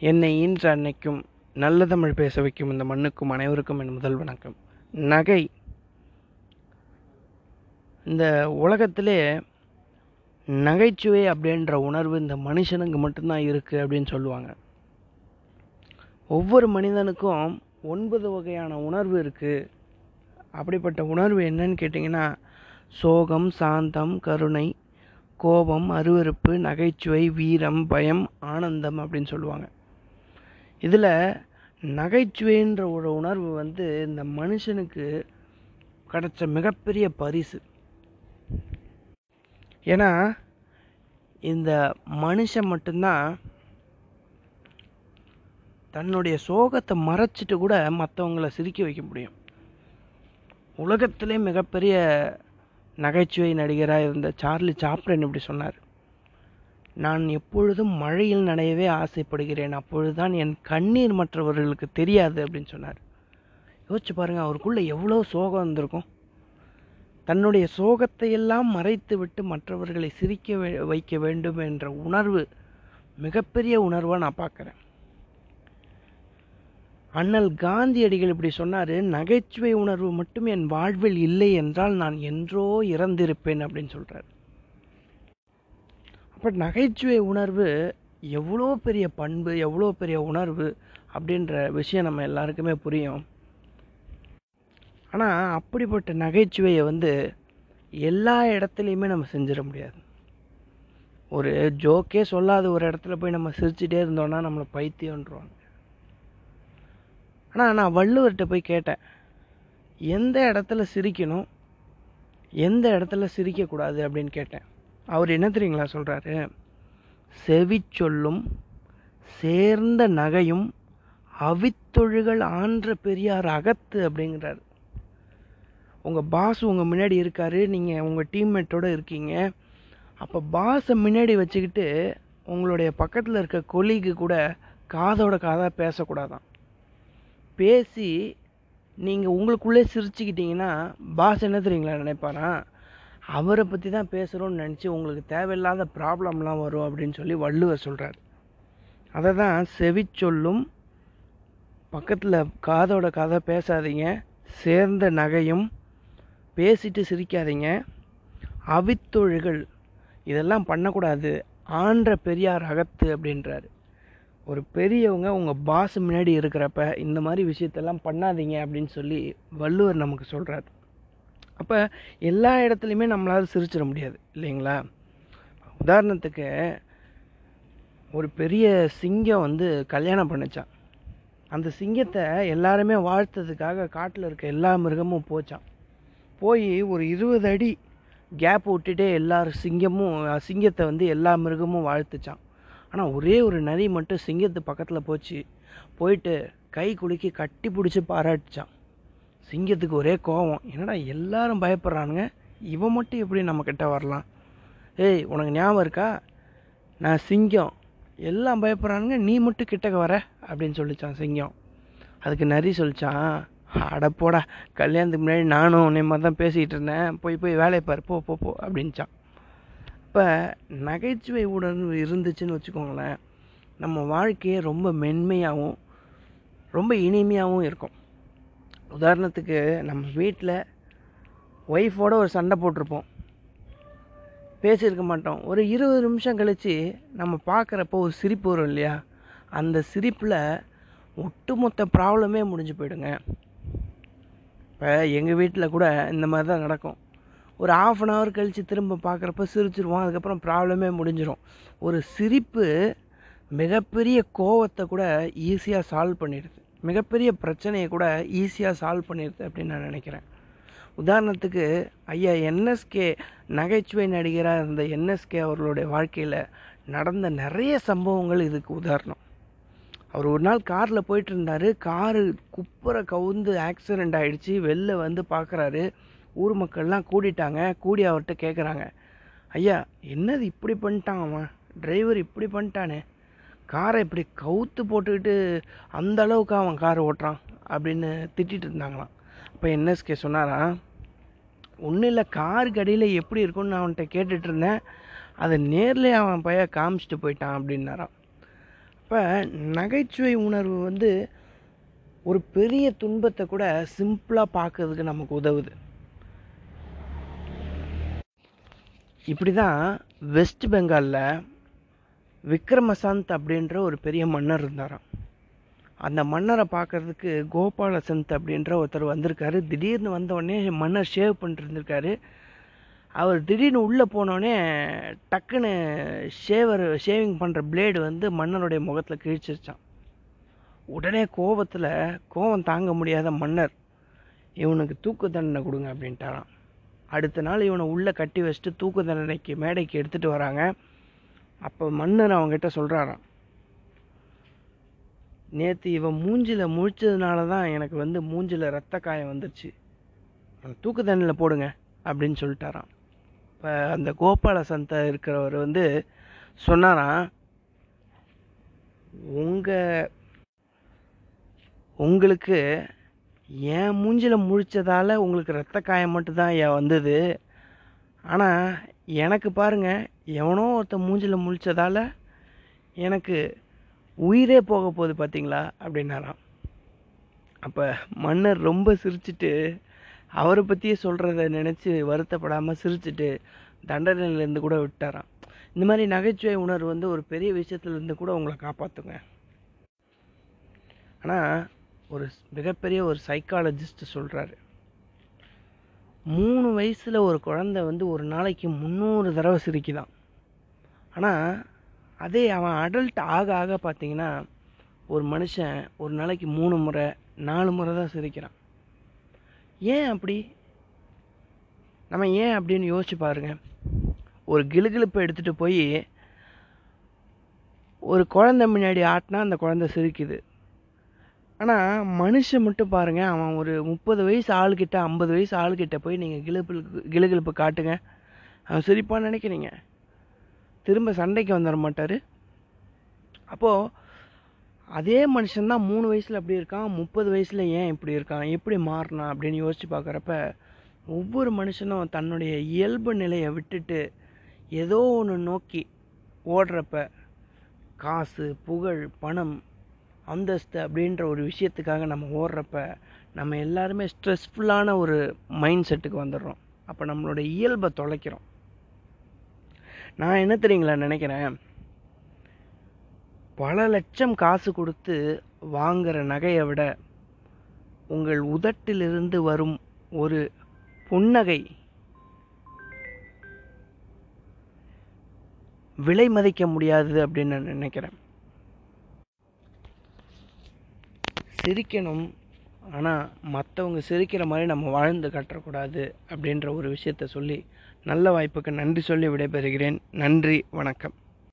என்னை ஈன்ற அன்னைக்கும் நல்ல தமிழ் பேச வைக்கும் இந்த மண்ணுக்கும் அனைவருக்கும் என் முதல் வணக்கம். நகை. இந்த உலகத்திலே நகைச்சுவை அப்படின்ற உணர்வு இந்த மனுஷனுக்கு மட்டும்தான் இருக்குது அப்படின்னு சொல்லுவாங்க. ஒவ்வொரு மனிதனுக்கும் ஒன்பது வகையான உணர்வு இருக்குது அப்படிப்பட்ட உணர்வு என்னன்னு கேட்டிங்கன்னா சோகம் சாந்தம் கருணை கோபம் அருவருப்பு நகைச்சுவை வீரம் பயம் ஆனந்தம் அப்படின்னு சொல்லுவாங்க. இதில் நகைச்சுவைன்ற ஒரு உணர்வு வந்து இந்த மனுஷனுக்கு கிடைச்ச மிகப்பெரிய பரிசு. ஏன்னா இந்த மனுஷன் மட்டும்தான் தன்னுடைய சோகத்தை மறைச்சிட்டு கூட மற்றவங்கள சிரிக்க வைக்க முடியும். உலகத்திலே மிகப்பெரிய நகைச்சுவை நடிகராக இருந்த சார்லி சாப்ளின் இப்படி சொன்னார். நான் எப்பொழுதும் மழையில் நனையவே ஆசைப்படுகிறேன். அப்பொழுதுதான் என் கண்ணீர் மற்றவர்களுக்கு தெரியாது அப்படின்னு சொன்னார். யோசிச்சு பாருங்கள் அவருக்குள்ளே எவ்வளோ சோகம் வந்திருக்கும். தன்னுடைய சோகத்தை எல்லாம் மறைத்து விட்டு மற்றவர்களை சிரிக்க வைக்க வேண்டும் என்ற உணர்வு மிகப்பெரிய உணர்வாக நான் பார்க்குறேன். அண்ணல் காந்தியடிகள் இப்படி சொன்னார் நகைச்சுவை உணர்வு மட்டும் என் வாழ்வில் இல்லை என்றால் நான் என்றோ இறந்திருப்பேன் அப்படின்னு சொல்கிறார் அப்போ நகைச்சுவை உணர்வு எவ்வளோ பெரிய பண்பு எவ்வளோ பெரிய உணர்வு அப்படின்ற விஷயம் நம்ம எல்லாருக்குமே புரியும். ஆனால் அப்படிப்பட்ட நகைச்சுவையை வந்து எல்லா இடத்துலையுமே நம்ம செஞ்சிட முடியாது. ஒரு ஜோக்கே சொல்லாத ஒரு இடத்துல போய் நம்ம சிரிச்சிட்டே இருந்தோன்னா நம்மளை பைத்தியன்றாங்க ஆனால் நான் வள்ளுவர்கிட்ட போய் கேட்டேன் எந்த இடத்துல சிரிக்கணும்? எந்த இடத்துல சிரிக்கக்கூடாது? அப்படின்னு கேட்டேன். அவர் என்ன தெரியுங்களா சொல்கிறாரு செவிச்சொல்லும் சேர்ந்த நகையும் அவித்தொழுகள் ஆன்ற பெரியார் அகத்து அப்படிங்கிறாரு. உங்கள் பாஸ் உங்கள் முன்னாடி இருக்காரு நீங்கள் உங்கள் டீம்மேட்டோடு இருக்கீங்க. அப்போ பாஸை முன்னாடி வச்சுக்கிட்டு உங்களுடைய பக்கத்தில் இருக்க கொலிக்கு கூட காதோட காதாக பேசக்கூடாதான். பேசி நீங்கள் உங்களுக்குள்ளே சிரிச்சுக்கிட்டீங்கன்னா பாஸ் என்ன தெரியுங்களா நினைப்பாரா அவரை பற்றி தான் பேசுகிறோன்னு நினச்சி உங்களுக்கு தேவையில்லாத ப்ராப்ளம்லாம் வரும் அப்படின்னு சொல்லி வள்ளுவர் சொல்கிறார் அதை தான் செவிச்சொல்லும் பக்கத்தில் காதோட கதை பேசாதீங்க சேர்ந்த நகையும் பேசிட்டு சிரிக்காதீங்க. அவித்தொழுகள் இதெல்லாம் பண்ணக்கூடாது ஆன்ற பெரியார் அகத்து அப்படின்றாரு. ஒரு பெரியவங்க உங்கள் பாஸ் முன்னாடி இருக்கிறப்ப இந்த மாதிரி விஷயத்தெல்லாம் பண்ணாதீங்க அப்படின்னு சொல்லி வள்ளுவர் நமக்கு சொல்கிறார் அப்போ எல்லா இடத்துலையுமே நம்மளால் சிரிச்சிட முடியாது இல்லைங்களா? உதாரணத்துக்கு ஒரு பெரிய சிங்கம் வந்து கல்யாணம் பண்ணிச்சான். அந்த சிங்கத்தை எல்லாருமே வாழ்த்ததுக்காக காட்டில் இருக்க எல்லா மிருகமும் போச்சான். போய் ஒரு இருபது அடி கேப் விட்டுட்டே எல்லாரும் சிங்கமும் சிங்கத்தை வந்து எல்லா மிருகமும் வாழ்த்துச்சான். ஆனால் ஒரே ஒரு நரி மட்டும் சிங்கத்து பக்கத்தில் போச்சு. போயிட்டு கை குலுக்கி கட்டி பிடிச்சி பாராட்டிச்சான். சிங்கத்துக்கு ஒரே கோவம். என்னடா எல்லாரும் பயப்படுறானுங்க? இவன் மட்டும் எப்படி நம்ம கிட்டே வரலாம்? ஏய் உனக்கு ஞாபகம் இருக்கா? நான் சிங்கம். எல்லாம் பயப்படுறானுங்க நீ மட்டும் கிட்டக்க வர அப்படின்னு சொல்லிச்சான் சிங்கம். அதுக்கு நரி சொல்லிச்சான் அடப்போடா கல்யாணத்துக்கு முன்னாடி நானும் உன்னை மாதிரி தான் பேசிக்கிட்டு இருந்தேன். போய் போய் வேலையை பாரு போ போ போ அப்படின்ச்சான் இப்போ நகைச்சுவை உடன் இருந்துச்சுன்னு வச்சுக்கோங்களேன் நம்ம வாழ்க்கையே ரொம்ப மென்மையாகவும் ரொம்ப இனிமையாகவும் இருக்கும். உதாரணத்துக்கு நம்ம வீட்டில் ஒய்ஃபோட ஒரு சண்டை போட்டிருப்போம். பேசியிருக்க மாட்டோம். ஒரு இருபது நிமிஷம் கழித்து நம்ம பார்க்குறப்போ ஒரு சிரிப்பு வரும் இல்லையா? அந்த சிரிப்பில் ஒட்டுமொத்த ப்ராப்ளமே முடிஞ்சு போயிடுங்க. இப்போ எங்கள் வீட்டில் கூட இந்த மாதிரி தான் நடக்கும். ஒரு ஆஃப் அன் ஹவர் கழித்து திரும்ப பார்க்குறப்ப சிரிச்சிருவோம். அதுக்கப்புறம் ப்ராப்ளமே முடிஞ்சிடும் ஒரு சிரிப்பு மிகப்பெரிய கோவத்தை கூட ஈஸியாக சால்வ் பண்ணிடுது. மிகப்பெரிய பிரச்சனையை கூட ஈஸியாக சால்வ் பண்ணிடுது அப்படின்னு நான் நினைக்கிறேன். உதாரணத்துக்கு ஐயா என்எஸ்கே நகைச்சுவை நடிகராக இருந்த என்எஸ்கே அவர்களுடைய வாழ்க்கையில் நடந்த நிறைய சம்பவங்கள் இதுக்கு உதாரணம். அவர் ஒரு நாள் காரில் போயிட்டு இருந்தார். காரு குப்புற கவுந்து ஆக்சிடெண்ட் ஆகிடுச்சு வெளில வந்து பார்க்குறாரு ஊர் மக்கள்லாம் கூடிட்டாங்க. கூடி அவர்கிட்ட கேட்குறாங்க ஐயா என்னது இப்படி பண்ணிட்டான் அவன்? டிரைவர் இப்படி பண்ணிட்டானே? காரை இப்படி கவுத்து போட்டுக்கிட்டு அந்த அளவுக்கு அவன் காரை ஓட்டுறான் அப்படின்னு திட்டிகிட்டு இருந்தாங்களாம். அப்போ என்எஸ்கே சொன்னாரா ஒன்றும் இல்லை காருக்கு அடியில் எப்படி இருக்கும்னு நான் அவன்கிட்ட கேட்டுட்டு இருந்தேன். அதை நேர்லேயே அவன் பையன் காமிச்சிட்டு போயிட்டான் அப்படின்னாரான் இப்போ நகைச்சுவை உணர்வு வந்து ஒரு பெரிய துன்பத்தை கூட சிம்பிளாக பார்க்கறதுக்கு நமக்கு உதவுது. இப்படி தான் வெஸ்ட் பெங்காலில் விக்ரமசந்த் அப்படின்ற ஒரு பெரிய மன்னர் இருந்தாராம். அந்த மன்னரை பார்க்கறதுக்கு கோபாலசந்த் அப்படின்ற ஒருத்தர் வந்திருக்காரு. திடீர்னு வந்த மன்னர் ஷேவ் பண்ணிட்டு இருந்திருக்காரு அவர் திடீர்னு உள்ளே போனோடனே டக்குன்னு ஷேவர் ஷேவிங் பண்ணுற பிளேடு வந்து மன்னருடைய முகத்தில் கிழிச்சிருச்சான் உடனே கோபத்தில் கோபம் தாங்க முடியாத மன்னர் இவனுக்கு தூக்கு தண்டனை கொடுங்க அப்படின்ட்டாராம். அடுத்த நாள் இவனை உள்ளே கட்டி வச்சுட்டு தூக்கு தண்டனைக்கு மேடைக்கு எடுத்துகிட்டு வராங்க. அப்போ மன்னர் அவங்ககிட்ட சொல்கிறாராம் நேற்று இவன் மூஞ்சில் முழிச்சதுனால தான் எனக்கு வந்து மூஞ்சில் ரத்த காயம் வந்துருச்சு. அவனை தூக்கு தண்ணியில் போடுங்க அப்படின்னு சொல்லிட்டாராம். இப்போ அந்த கோபால சந்த இருக்கிறவர் வந்து சொன்னாராம் உங்கள் உங்களுக்கு என் மூஞ்சில் முழித்ததால் உங்களுக்கு ரத்த காயம் மட்டும்தான் ஏன் வந்தது. ஆனால் எனக்கு பாருங்கள் எவனோ ஒருத்தன் மூஞ்சில் முழித்ததால் எனக்கு உயிரே போக போகுது பார்த்தீங்களா அப்படின்னாராம். அப்போ மன்னர் ரொம்ப சிரிச்சுட்டு அவரை பற்றியே சொல்கிறத நினச்சி வருத்தப்படாமல் சிரிச்சுட்டு தண்டனையிலேருந்து கூட விட்டாராம். இந்த மாதிரி நகைச்சுவை உணர்வு வந்து ஒரு பெரிய விஷயத்துலேருந்து கூட உங்களை காப்பாற்றுங்க ஆனால் ஒரு மிகப்பெரிய ஒரு சைக்காலஜிஸ்ட் சொல்கிறாரு மூணு வயசில் ஒரு குழந்தை வந்து ஒரு நாளைக்கு முந்நூறு தடவை சிரிக்குதான். ஆனால் அதே அவன் அடல்ட் ஆக ஆக பார்த்தீங்கன்னா ஒரு மனுஷன் ஒரு நாளைக்கு மூணு முறை நாலு முறை தான் சிரிக்கிறான். ஏன் அப்படி? நம்ம ஏன் அப்படின்னு யோசிச்சு பாருங்க. ஒரு கிளுகிளுப்பை எடுத்துகிட்டு போய் ஒரு குழந்தை முன்னாடி ஆட்டினா அந்த குழந்தை சிரிக்குது. ஆனால் மனுஷன் மட்டும் பாருங்கள் அவன் ஒரு முப்பது வயசு ஆளுக்கிட்ட ஐம்பது வயசு ஆளுக்கிட்ட போய் நீங்கள் கிளுப்பு கிளுகிழப்பு காட்டுங்க. அவன் சிரிப்பான்னு நினைக்கிறீங்க. திரும்ப சண்டைக்கு வந்துட மாட்டார். அப்போது அதே மனுஷன்தான் மூணு வயசில் அப்படி இருக்கான் முப்பது வயசில் ஏன் இப்படி இருக்கான் எப்படி மாறினா அப்படின்னு யோசித்து பார்க்குறப்ப ஒவ்வொரு மனுஷனும் தன்னுடைய இயல்பு நிலையை விட்டுட்டு ஏதோ ஒன்று நோக்கி ஓடுறப்ப காசு புகழ் பணம் அந்தஸ்து அப்படின்ற ஒரு விஷயத்துக்காக நம்ம ஓடுறப்ப நம்ம எல்லாருமே ஸ்ட்ரெஸ்ஃபுல்லான ஒரு மைண்ட் செட்டுக்கு வந்துடுறோம். அப்போ நம்மளோட இயல்பை தொலைக்கிறோம். நான் என்ன தெரியுங்களா நினைக்கிறேன்? பல லட்சம் காசு கொடுத்து வாங்குகிற நகையை விட உங்கள் உதட்டிலிருந்து வரும் ஒரு புன்னகை விலை மதிக்க முடியாது அப்படின்னு நான் நினைக்கிறேன். சிரிக்கணும் ஆனால் மற்றவங்க சிரிக்கிற மாதிரி நம்ம வாழ்ந்து கட்டக்கூடாது அப்படின்ற ஒரு விஷயத்த சொல்லி நல்ல வாய்ப்புக்கு நன்றி சொல்லி விடைபெறுகிறேன். நன்றி வணக்கம்.